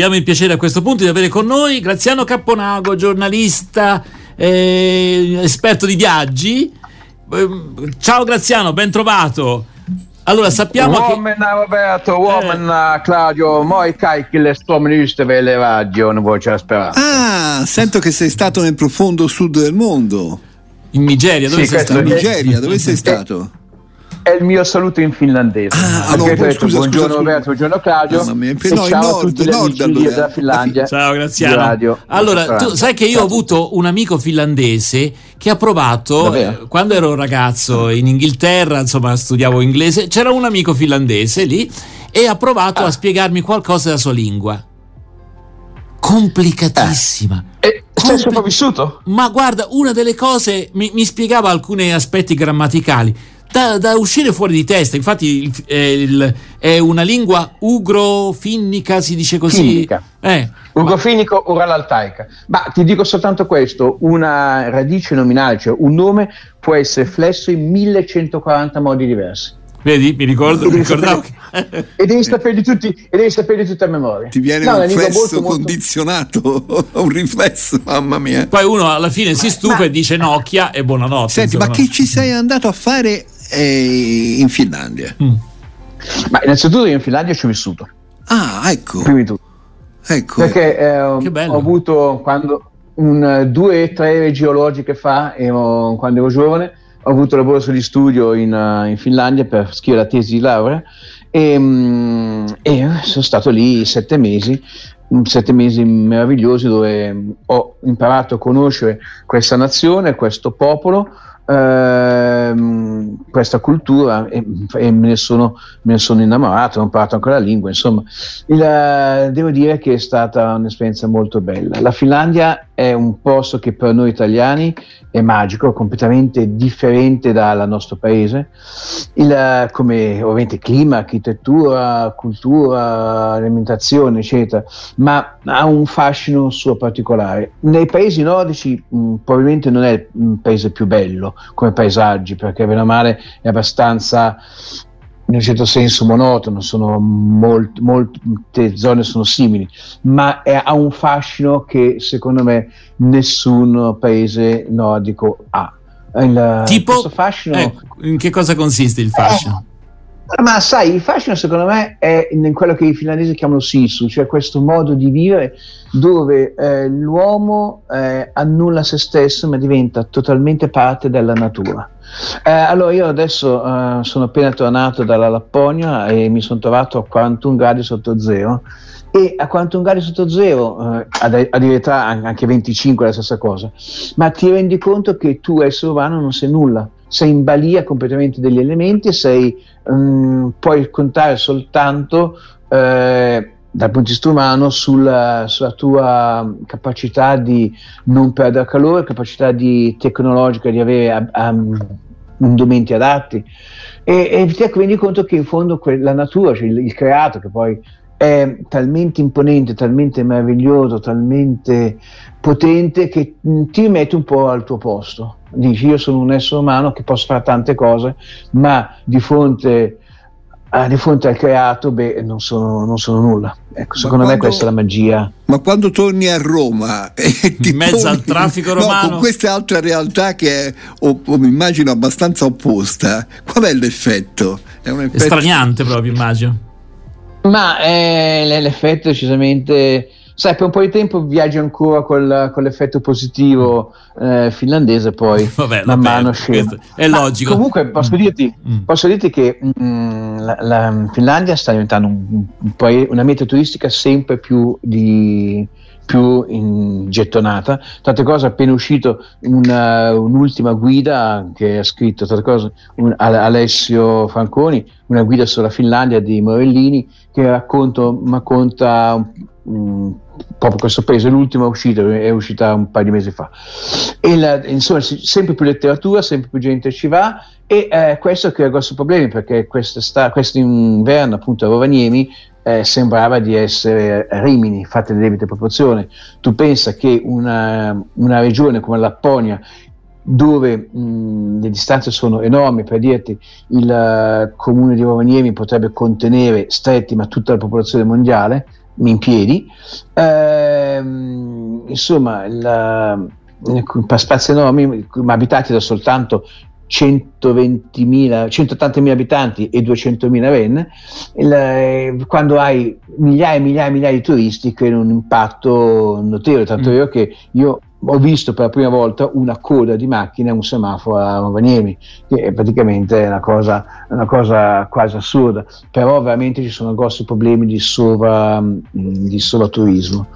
abbiamo il piacere a questo punto di avere con noi Graziano Capponago, giornalista, eh, esperto di viaggi. Eh, ciao Graziano, ben trovato. Allora sappiamo uomen, che... Roberto, uomen, eh. Claudio, moi carichi le ministre per le radio, non voglio sperare. Ah, sento che sei stato nel profondo sud del mondo. In Nigeria, dove sì, sei stato? In Nigeria, dove sei stato? È il mio saluto in finlandese. Ah, no, poi, scusa, buongiorno scusa, Roberto, buongiorno Claudio. Mamma mia, no, ciao nord, a tutti nord, allora. della Finlandia. Ciao Graziano. Allora, tu sai che io ho avuto un amico finlandese che ha provato eh, quando ero ragazzo in Inghilterra, insomma, studiavo inglese, c'era un amico finlandese lì e ha provato ah. a spiegarmi qualcosa della sua lingua. Complicatissima. Eh. E sei sopravvissuto? Ma guarda, una delle cose mi, mi spiegava alcuni aspetti grammaticali da, da, uscire fuori di testa. Infatti, il, eh, il, è una lingua ugro-finnica, si dice così. Finnica. Eh, Ugro-finnico uralo-altaica. Ma ti dico soltanto questo: una radice nominale, cioè un nome, può essere flesso in 1140 modi diversi. Vedi, mi ricordo, mi ricordavo. Sapere, e devi saperli tutti, e devi saperli tutti a memoria. Ti viene no, un riflesso condizionato, molto... un riflesso, mamma mia. Poi uno alla fine si stufa ma, e dice Nokia e buonanotte. Senti, insomma, ma che ci sei andato a fare eh, in Finlandia? Mm. Ma innanzitutto io in Finlandia ci ho vissuto. Ah, ecco. Prima di tutto. Ecco. Perché eh, ho avuto quando un, due o tre geologiche fa, ero, quando ero giovane, ho avuto la borsa di studio in, uh, in Finlandia per scrivere la tesi di laurea e, um, e, sono stato lì sette mesi, sette mesi meravigliosi dove ho imparato a conoscere questa nazione, questo popolo ehm, questa cultura e, e me, ne sono, me, ne sono, innamorato, ho imparato anche la lingua, insomma, il, eh, devo dire che è stata un'esperienza molto bella. La Finlandia è un posto che per noi italiani è magico, completamente differente dal nostro paese, il, eh, come ovviamente clima, architettura, cultura, alimentazione, eccetera, ma ha un fascino suo particolare. Nei paesi nordici mh, probabilmente non è il paese più bello come paesaggi, perché bene o male è abbastanza in un certo senso monotono, sono molt, molte zone sono simili, ma è, ha un fascino che secondo me nessun paese nordico ha. Il, tipo, fascino, eh, in che cosa consiste il fascino? Eh, ma sai, il fascino secondo me è in quello che i finlandesi chiamano sisu, cioè questo modo di vivere dove eh, l'uomo eh, annulla se stesso ma diventa totalmente parte della natura. Eh, allora io adesso eh, sono appena tornato dalla Lapponia e mi sono trovato a 41 gradi sotto zero. E a 41 gradi sotto zero, eh, addirittura anche 25 è la stessa cosa, ma ti rendi conto che tu essere umano non sei nulla, sei in balia completamente degli elementi, sei, um, puoi contare soltanto eh, dal punto di vista umano sulla, sulla, tua capacità di non perdere calore, capacità di, tecnologica di avere um, indumenti adatti. E, e ti rendi conto che in fondo que- la natura, cioè il, il, creato che poi è talmente imponente, talmente meraviglioso, talmente potente che ti mette un po' al tuo posto. Dici io sono un essere umano che posso fare tante cose, ma di fronte ah, di fronte al creato, beh, non sono, non sono nulla. Ecco, secondo quando, me questa è la magia. Ma quando torni a Roma, in mezzo al traffico romano, no, con questa altra realtà che è, o, o, mi immagino, abbastanza opposta, qual è l'effetto? È un effetto... Straniante proprio, immagino. Ma eh, l'effetto è decisamente sai, per un po' di tempo viaggi ancora col, con l'effetto positivo eh, finlandese, poi Vabbè, man mano scende. È Ma logico. Comunque posso dirti, mm. posso dirti che mm, la, la, Finlandia sta diventando un, un, un, una meta turistica sempre più di più gettonata. Tante cose, appena uscito una, un'ultima guida che ha scritto tante cose, un, Alessio Franconi, una guida sulla Finlandia di Morellini, che racconta, racconta um, proprio questo paese, l'ultima uscita è uscita un paio di mesi fa. E la, insomma, sempre più letteratura, sempre più gente ci va e eh, questo crea grossi problemi perché questo inverno appunto a Rovaniemi eh, sembrava di essere Rimini, fatte le debite proporzioni. Tu pensa che una, una regione come la Lapponia, dove mh, le distanze sono enormi, per dirti il uh, comune di Rovaniemi potrebbe contenere stretti ma tutta la popolazione mondiale, in piedi. Ehm, insomma, la, spazi enormi, ma abitati da soltanto 120.000, 180.000 abitanti e 200.000 ren, il, eh, quando hai migliaia e migliaia e migliaia di turisti creano un impatto notevole, tanto mm. vero che io ho visto per la prima volta una coda di macchine a un semaforo a Rovaniemi, che è praticamente una cosa, una cosa quasi assurda, però veramente ci sono grossi problemi di, sovra, di sovraturismo.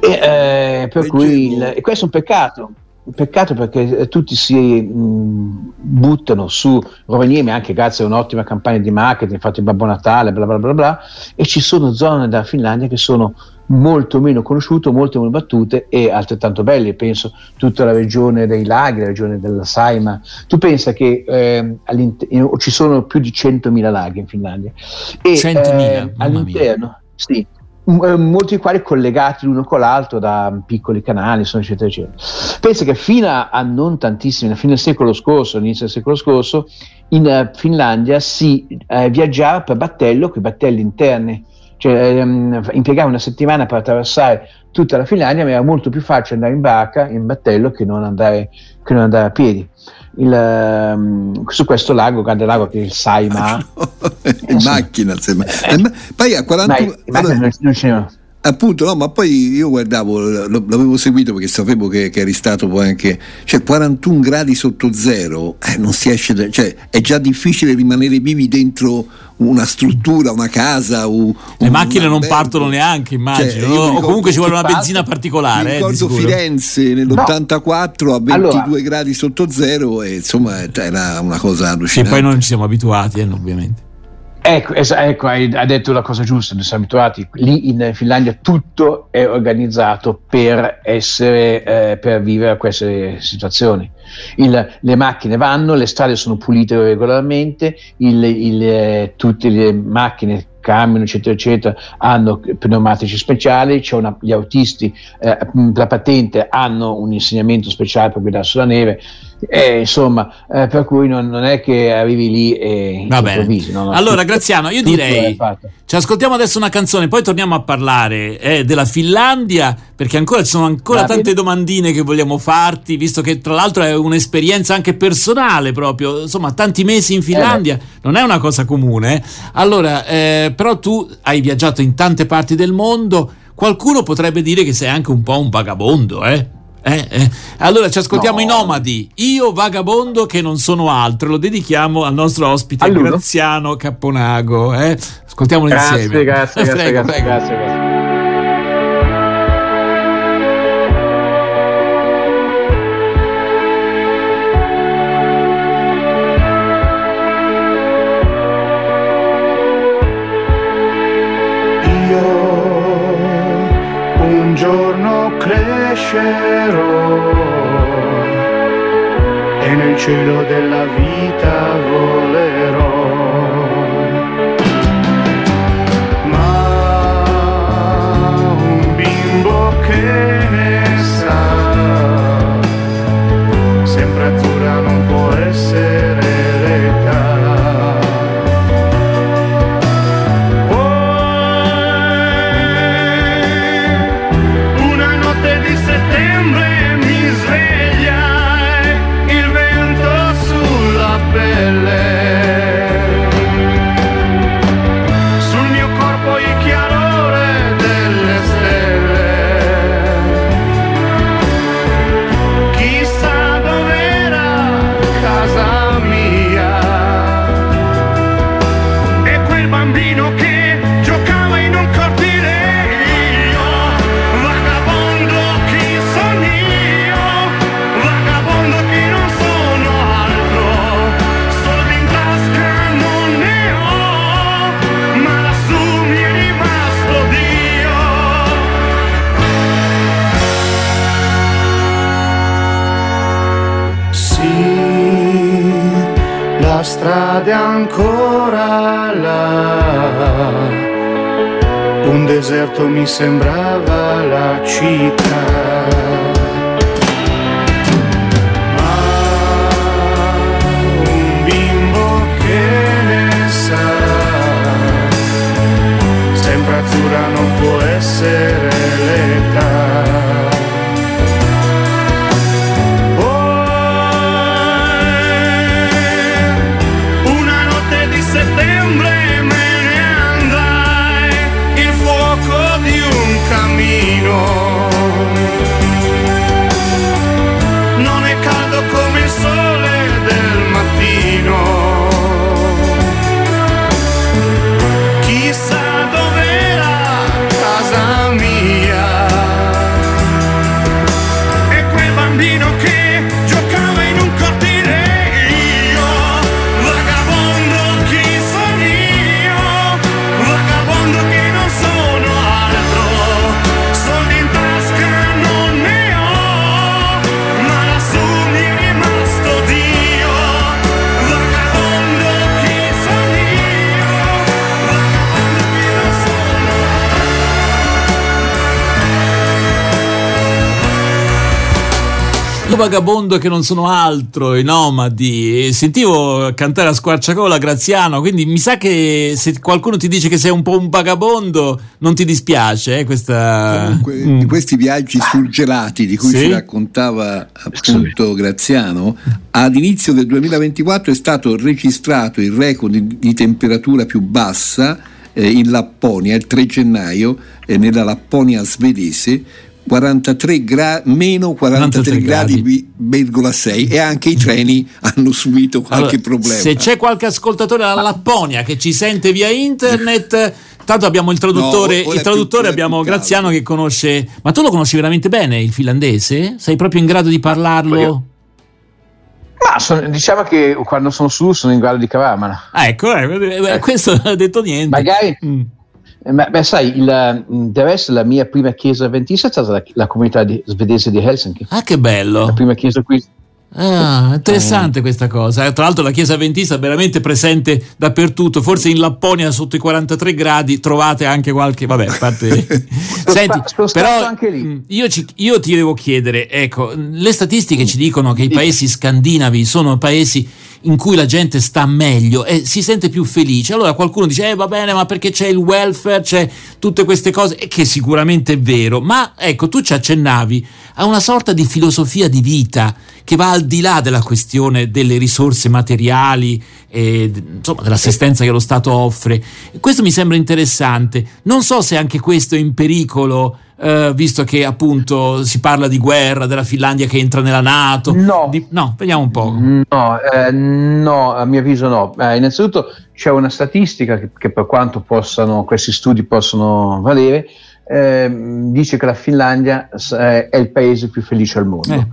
E, eh, per cui il, e questo è un peccato, peccato perché tutti si mh, buttano su Rovaniemi anche grazie a un'ottima campagna di marketing, infatti Babbo Natale, bla bla bla bla, e ci sono zone della Finlandia che sono molto meno conosciute, molto meno battute e altrettanto belle, penso tutta la regione dei laghi, la regione della Saima, tu pensa che eh, ci sono più di 100.000 laghi in Finlandia. E 100.000, eh, all'interno, sì, eh, molti dei quali collegati l'uno con l'altro da piccoli canali, eccetera, eccetera. Pensa che fino a non tantissimi, a fine del secolo scorso, all'inizio del secolo scorso, in uh, Finlandia si uh, viaggiava per battello, con i battelli interni, cioè impiegava una settimana per attraversare tutta la Finlandia, ma era molto più facile andare in barca, in battello, che non andare, che non andare a piedi il, um, su questo lago, grande lago che è il Saima. in macchina, sembra. Eh, poi a 40 anni. Non, non c'era. Appunto, no, ma poi io guardavo, l'avevo seguito perché sapevo che, che eri stato poi anche, cioè 41 gradi sotto zero, eh, non si esce, da, cioè è già difficile rimanere vivi dentro una struttura, una casa. O, Le macchine non partono neanche, immagino, cioè, o comunque ci vuole una benzina particolare. Mi eh, ricordo eh, Firenze nell'84 no. a 22 allora. gradi sotto zero e insomma era una cosa allucinante. E poi non ci siamo abituati, eh, ovviamente. Ecco, es- ecco hai, detto la cosa giusta, noi siamo abituati, lì in Finlandia tutto è organizzato per essere, eh, per vivere queste situazioni. Il, le macchine vanno, le strade sono pulite regolarmente, il, il, eh, tutte le macchine camion, eccetera, eccetera, hanno pneumatici speciali, una, gli autisti, eh, la patente hanno un insegnamento speciale per guidare sulla neve. Eh, insomma, eh, per cui non, non, è che arrivi lì e Va bene. No, no, allora, tutto, Graziano, io direi ci ascoltiamo adesso una canzone, poi torniamo a parlare eh, della Finlandia, perché ancora ci sono ancora Va tante domandine che vogliamo farti, visto che tra l'altro è un'esperienza anche personale proprio, insomma, tanti mesi in Finlandia eh non è una cosa comune. Allora, eh, però tu hai viaggiato in tante parti del mondo, qualcuno potrebbe dire che sei anche un po' un vagabondo, eh? Eh, eh. Allora ci ascoltiamo no. i nomadi, io vagabondo che non sono altro, lo dedichiamo al nostro ospite Allora. Graziano Capponago. Eh? Ascoltiamolo grazie, insieme. Grazie, grazie, prego, grazie, prego. grazie, grazie. crescerò cielo della vita mi sembrava la città. Vagabondo che non sono altro, i nomadi. sentivo cantare a squarciagola Graziano, quindi mi sa che se qualcuno ti dice che sei un po' un vagabondo, non ti dispiace eh, questa... Comunque, mm. di questi viaggi surgelati di cui sì? ci raccontava appunto Graziano, all'inizio del 2024 è stato registrato il record di, di temperatura più bassa eh, in Lapponia il 3 gennaio eh, nella Lapponia svedese 43 gra- meno 43, 43 gradi, 6 e anche i treni hanno subito qualche allora, problema. Se c'è qualche ascoltatore alla Lapponia che ci sente via internet, tanto abbiamo il traduttore, no, il traduttore abbiamo Graziano che conosce, ma tu lo conosci veramente bene il finlandese? Sei proprio in grado di parlarlo? Ma sono, diciamo che quando sono su sono in grado di cavarmela. Ah, ecco, eh, questo non ha detto niente. Magari, mm. Eh, ma, beh, sai, il, mm, del resto la mia prima chiesa avventista è stata la, la comunità di, svedese di Helsinki. Ah, che bello! La prima chiesa qui. Ah, interessante eh. questa cosa. Tra l'altro la chiesa avventista è veramente presente dappertutto, forse in Lapponia sotto i 43 gradi trovate anche qualche... Vabbè, a parte... Senti, però mm, io, ci, io, ti devo chiedere, ecco, le statistiche ci dicono che i paesi scandinavi sono paesi in cui la gente sta meglio e si sente più felice. Allora qualcuno dice, eh va bene, ma perché c'è il welfare, c'è tutte queste cose, e che sicuramente è vero, ma ecco, tu ci accennavi a una sorta di filosofia di vita che va al di là della questione delle risorse materiali e insomma, dell'assistenza che lo Stato offre. Questo mi sembra interessante. Non so se anche questo è in pericolo eh, visto che appunto si parla di guerra, della Finlandia che entra nella Nato. No, di, no vediamo un po'. No, eh, no a mio avviso no. Eh, innanzitutto c'è una statistica che, che, per quanto possano, questi studi possono valere, eh, dice che la Finlandia è il paese più felice al mondo. Eh,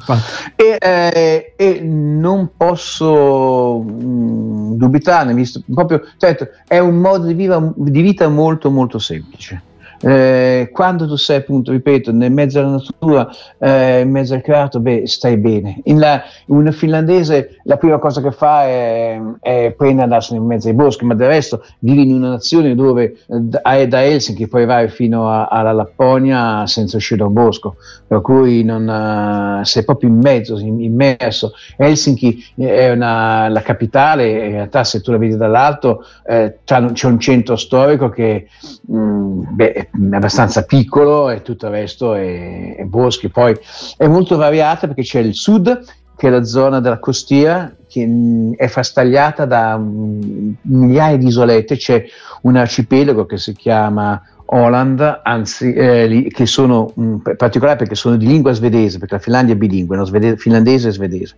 e, eh, e, non posso mh, mm, dubitarne, visto proprio, certo, è un modo di, viva, di vita molto molto semplice. Eh, quando tu sei appunto, ripeto, nel mezzo alla natura, eh, in mezzo al creato, beh, stai bene. In la, un finlandese la prima cosa che fa è, è prendere andarsene in mezzo ai boschi, ma del resto vivi in una nazione dove eh, da Helsinki puoi arrivare fino a, alla Lapponia senza uscire da un bosco, per cui non, uh, sei proprio in mezzo, immerso. Helsinki è una, la capitale, in realtà se tu la vedi dall'alto eh, c'è un centro storico che mh, mm, beh, abbastanza piccolo e tutto il resto è, è boschi. Poi è molto variata perché c'è il sud, che è la zona della costiera, che mh, è frastagliata da mh, migliaia di isolette. C'è un arcipelago che si chiama Holland, anzi, eh, che sono mh, particolari perché sono di lingua svedese, perché la Finlandia è bilingue, no? Svede- finlandese e svedese.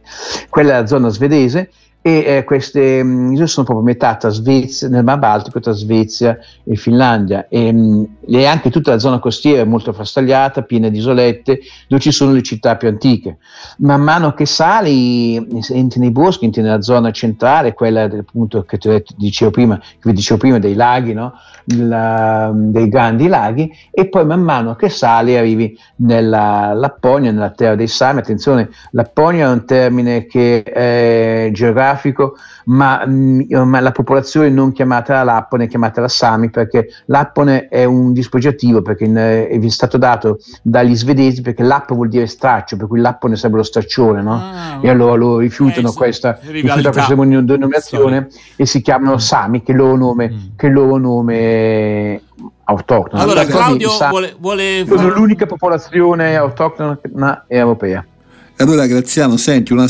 Quella è la zona svedese e eh, queste mm, isole sono proprio metà tra Svezia, nel Mar Baltico tra Svezia e Finlandia e, mh, mm, e, anche tutta la zona costiera è molto frastagliata, piena di isolette dove ci sono le città più antiche. Man mano che sali, entri nei boschi, entri nella zona centrale, quella appunto che ti dicevo prima, che vi dicevo prima dei laghi, no? La, dei grandi laghi e poi man mano che sali arrivi nella Lapponia, nella terra dei Sami. Attenzione, Lapponia è un termine che è geografico, ma, mh, mm, ma la popolazione non chiamata la Lappone è chiamata la Sami perché Lappone è un dispregiativo perché in, è stato dato dagli svedesi perché Lapp vuol dire straccio, per cui Lappone sarebbe lo straccione, no? Ah, e allora loro rifiutano eh, questa, rifiutano questa denominazione e si chiamano mm. Sami, che loro nome, mm. che loro nome autoctona. Allora, Claudio vuole, vuole... Sono l'unica popolazione autoctona europea. Allora Graziano, senti, una,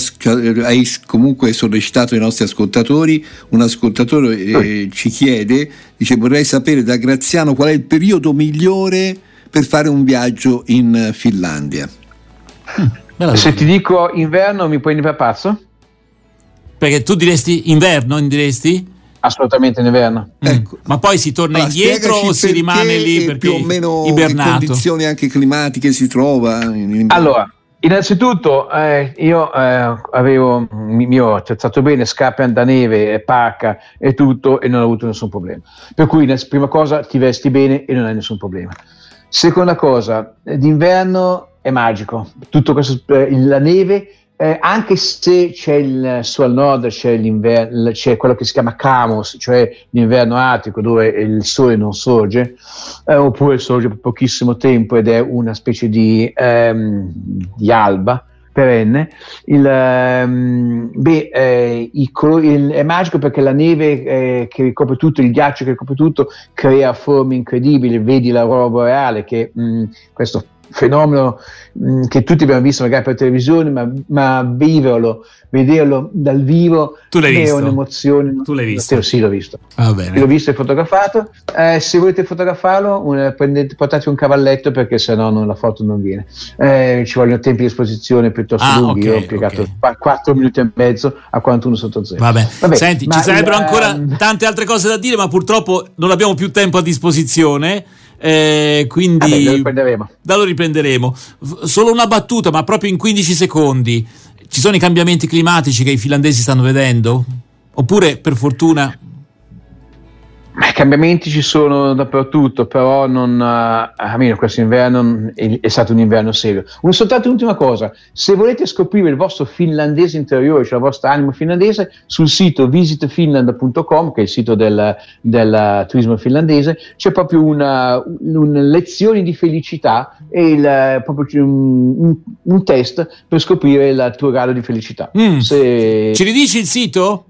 hai comunque sollecitato i nostri ascoltatori, un ascoltatore eh, ci chiede, dice vorrei sapere da Graziano qual è il periodo migliore per fare un viaggio in Finlandia. Mm, Se ti dico inverno mi prendi per pazzo? Perché tu diresti inverno, diresti? Assolutamente in inverno. Mm. Ecco. Ma poi si torna allora, indietro o si rimane lì perché più o meno ibernato? che condizioni anche climatiche si trova? allora, Innanzitutto eh, io eh, avevo, mi, mi ho accettato bene scarpe da neve, parca e tutto e non ho avuto nessun problema. Per cui prima cosa ti vesti bene e non hai nessun problema. Seconda cosa, d'inverno è magico, tutto questo, eh, la neve eh, anche se c'è il, su nord c'è, c'è, quello che si chiama Camos, cioè l'inverno artico dove il sole non sorge, eh, oppure sorge per pochissimo tempo ed è una specie di, ehm, di alba perenne, il, ehm, beh, eh, il, il, è magico perché la neve eh, che ricopre tutto, il ghiaccio che ricopre tutto, crea forme incredibili, vedi la l'aurora boreale che mh, mm, questo fenomeno mh, mm, che tutti abbiamo visto magari per televisione, ma, ma viverlo, vederlo dal vivo è un'emozione. Tu l'hai visto? Sì, l'ho visto. Ah. L'ho visto e fotografato. Eh, se volete fotografarlo, un, prendete, portate un cavalletto perché sennò non, la foto non viene. Eh, ci vogliono tempi di esposizione piuttosto ah, lunghi. Okay, Io ho impiegato okay. 4 minuti e mezzo a 41 sotto 0. Vabbè. Vabbè Senti, ci sarebbero ancora tante altre cose da dire, ma purtroppo non abbiamo più tempo a disposizione. Eh, quindi Vabbè, lo riprenderemo. Da lo riprenderemo. Solo una battuta, ma proprio in 15 secondi. Ci sono i cambiamenti climatici che i finlandesi stanno vedendo? Oppure per fortuna i cambiamenti ci sono dappertutto, però non, uh, almeno questo inverno è, stato un inverno serio. Una soltanto un'ultima cosa, se volete scoprire il vostro finlandese interiore, cioè la vostra anima finlandese, sul sito visitfinland.com, che è il sito del, del turismo finlandese, c'è proprio una, una lezione di felicità e il, proprio un, un, un, test per scoprire il tuo grado di felicità. Mm. Se... Ci ridici il sito?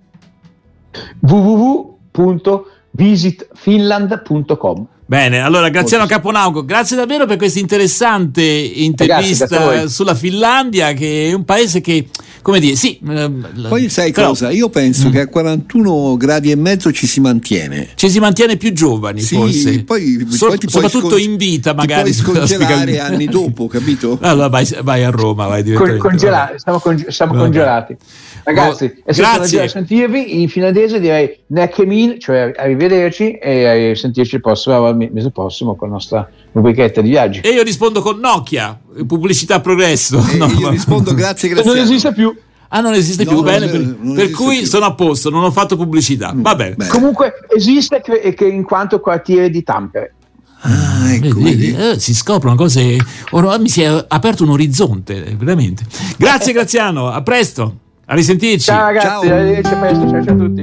www visitfinland.com. Bene, allora Graziano Caponaugo, grazie davvero per questa interessante intervista grazie, sulla Finlandia, che è un paese che, come dire, sì. Ehm, poi sai però, cosa? Io penso mm. che a 41 gradi e mezzo ci si mantiene. Ci si mantiene più giovani, sì, forse. Poi, so, poi soprattutto scon- in vita, magari. Ti puoi scongelare anni dopo, capito? Allora vai, vai a Roma, vai Con, congelati, siamo, conge- siamo congelati. Ragazzi, oh, è stato un sentirvi in finlandese direi Nekemin, cioè arrivederci e a sentirci il prossimo il mese prossimo con la nostra rubrichetta di viaggi. E io rispondo con Nokia, pubblicità progresso. No, io rispondo grazie, grazie. Non esiste più. Ah, non esiste no, più, bene, per, per cui più. sono a posto, non ho fatto pubblicità. Mm, Va bene. Comunque esiste che, che in quanto quartiere di Tampere. Ah, ecco, vedi, eh, si scoprono cose. Or, mi si è aperto un orizzonte, veramente. Grazie, Graziano, a presto. A risentirci. Ciao ragazzi, ciao. arrivederci a presto, ciao, ciao a tutti.